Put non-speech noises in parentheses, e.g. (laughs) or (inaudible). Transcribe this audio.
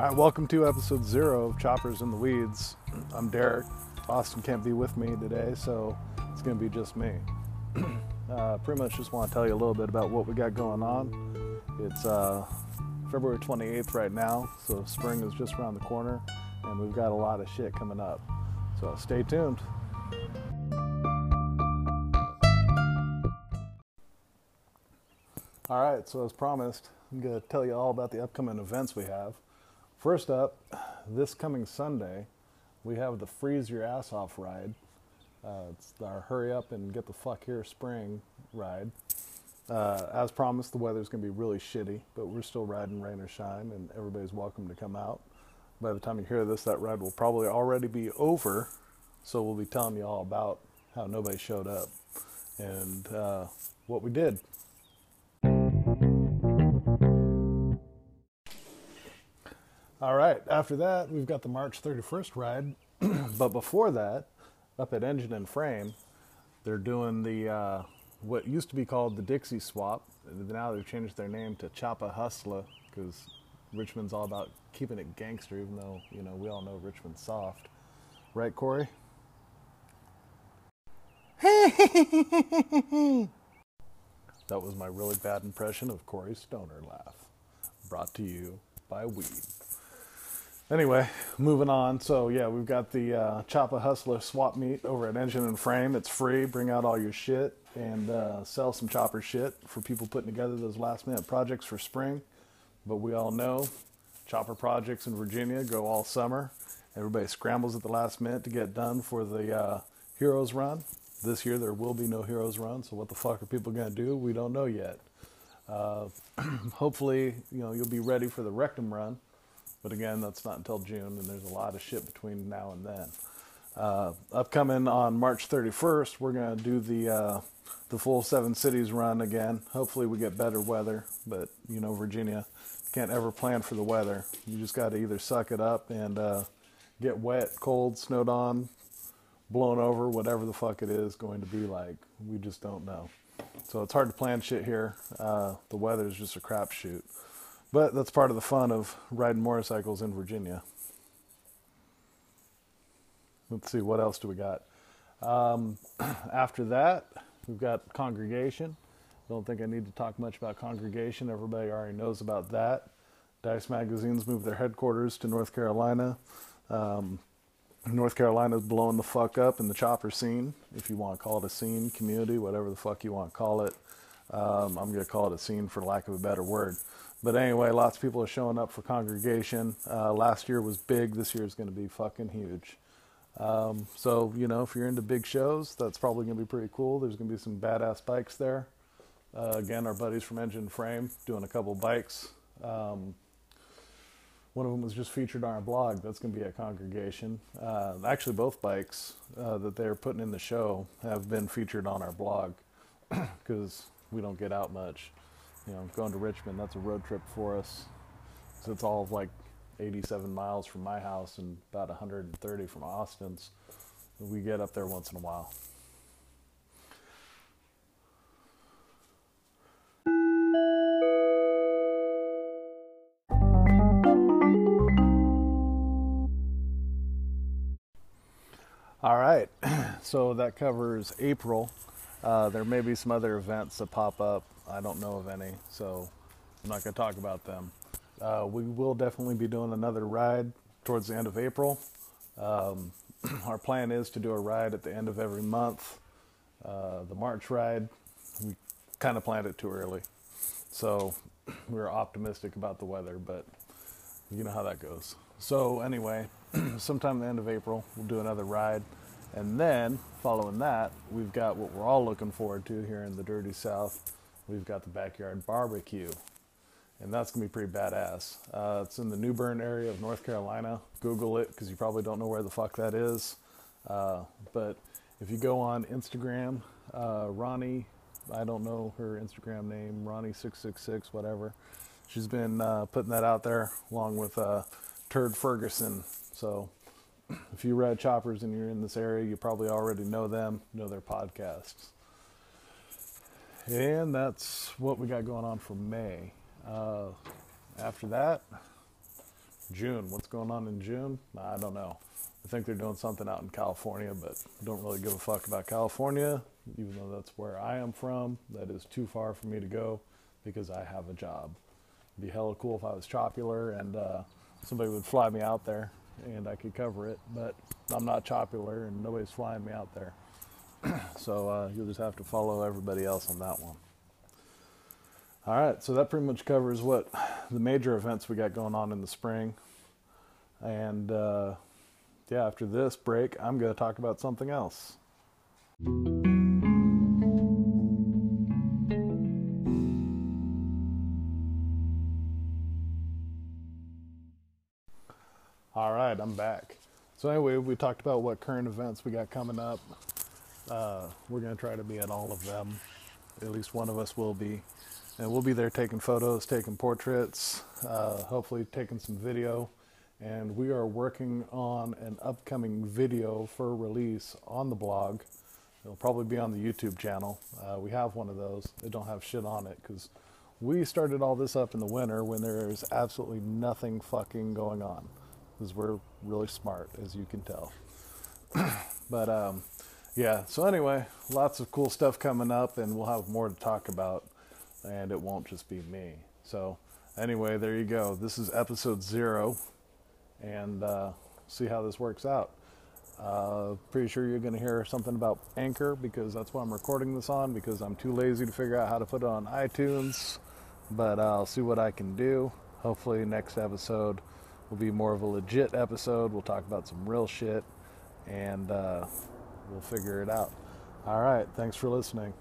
All right, welcome to episode zero of Choppers in the Weeds. I'm Derek. Austin can't be with me today, so it's going to be just me. (clears throat) uh, pretty much just want to tell you a little bit about what we got going on. It's uh, February 28th right now, so spring is just around the corner, and we've got a lot of shit coming up. So stay tuned. All right, so as promised, I'm going to tell you all about the upcoming events we have. First up, this coming Sunday, we have the Freeze Your Ass Off ride. Uh, it's our Hurry Up and Get the Fuck Here Spring ride. Uh, as promised, the weather's going to be really shitty, but we're still riding rain or shine, and everybody's welcome to come out. By the time you hear this, that ride will probably already be over, so we'll be telling you all about how nobody showed up and uh, what we did. All right. After that, we've got the March 31st ride. (clears throat) but before that, up at Engine and Frame, they're doing the uh, what used to be called the Dixie Swap. Now they've changed their name to Choppa Hustler because Richmond's all about keeping it gangster, even though you know we all know Richmond's soft, right, Corey? (laughs) that was my really bad impression of Corey Stoner laugh, brought to you by weed. Anyway, moving on. So yeah, we've got the uh, Choppa Hustler swap meet over at Engine and Frame. It's free. Bring out all your shit and uh, sell some chopper shit for people putting together those last minute projects for spring. But we all know chopper projects in Virginia go all summer. Everybody scrambles at the last minute to get done for the uh, Heroes Run. This year there will be no Heroes Run, so what the fuck are people going to do? We don't know yet. Uh, (clears throat) hopefully, you know you'll be ready for the Rectum Run but again, that's not until June, and there's a lot of shit between now and then. Uh, upcoming on March 31st, we're going to do the uh, the full seven cities run again. Hopefully, we get better weather, but you know, Virginia can't ever plan for the weather. You just got to either suck it up and uh, get wet, cold, snowed on, blown over, whatever the fuck it is going to be like. We just don't know. So it's hard to plan shit here. Uh, the weather is just a crapshoot. But that's part of the fun of riding motorcycles in Virginia. Let's see, what else do we got? Um, (clears throat) after that, we've got congregation. Don't think I need to talk much about congregation. Everybody already knows about that. Dice Magazines moved their headquarters to North Carolina. Um, North Carolina's blowing the fuck up in the chopper scene, if you want to call it a scene, community, whatever the fuck you want to call it. Um, I'm going to call it a scene for lack of a better word. But anyway, lots of people are showing up for congregation. Uh, last year was big. This year is going to be fucking huge. Um, so, you know, if you're into big shows, that's probably going to be pretty cool. There's going to be some badass bikes there. Uh, again, our buddies from Engine Frame doing a couple bikes. Um, one of them was just featured on our blog. That's going to be at Congregation. Uh, actually, both bikes uh, that they're putting in the show have been featured on our blog (clears throat) because we don't get out much you know, going to Richmond, that's a road trip for us. So it's all of like 87 miles from my house and about 130 from Austin's. We get up there once in a while. All right, (clears throat) so that covers April. Uh, there may be some other events that pop up I don't know of any, so I'm not going to talk about them. Uh, we will definitely be doing another ride towards the end of April. Um, (clears throat) our plan is to do a ride at the end of every month. Uh, the March ride, we kind of planned it too early. So (clears throat) we are optimistic about the weather, but you know how that goes. So, anyway, (clears throat) sometime the end of April, we'll do another ride. And then, following that, we've got what we're all looking forward to here in the Dirty South we've got the backyard barbecue. And that's going to be pretty badass. Uh, it's in the New Bern area of North Carolina. Google it because you probably don't know where the fuck that is. Uh, but if you go on Instagram, uh, Ronnie, I don't know her Instagram name, Ronnie666, whatever. She's been uh, putting that out there along with uh, Turd Ferguson. So if you ride choppers and you're in this area, you probably already know them, know their podcasts. And that's what we got going on for May. Uh, after that, June. What's going on in June? I don't know. I think they're doing something out in California, but don't really give a fuck about California, even though that's where I am from. That is too far for me to go because I have a job. It'd be hella cool if I was Chopular and uh, somebody would fly me out there and I could cover it, but I'm not Chopular and nobody's flying me out there. (clears throat) so uh, you'll just have to follow everybody else on that one. All right, so that pretty much covers what the major events we got going on in the spring. And uh, yeah, after this break, I'm going to talk about something else. Right, I'm back. So, anyway, we talked about what current events we got coming up. Uh, we're going to try to be at all of them. At least one of us will be. And we'll be there taking photos, taking portraits, uh, hopefully taking some video. And we are working on an upcoming video for release on the blog. It'll probably be on the YouTube channel. Uh, we have one of those. They don't have shit on it because we started all this up in the winter when there is absolutely nothing fucking going on. Because we're really smart, as you can tell. (clears throat) but um, yeah, so anyway, lots of cool stuff coming up, and we'll have more to talk about and it won't just be me. So, anyway, there you go. This is episode zero, and uh, see how this works out. Uh, pretty sure you're going to hear something about Anchor because that's what I'm recording this on because I'm too lazy to figure out how to put it on iTunes. But I'll see what I can do. Hopefully, next episode will be more of a legit episode. We'll talk about some real shit and uh, we'll figure it out. All right. Thanks for listening.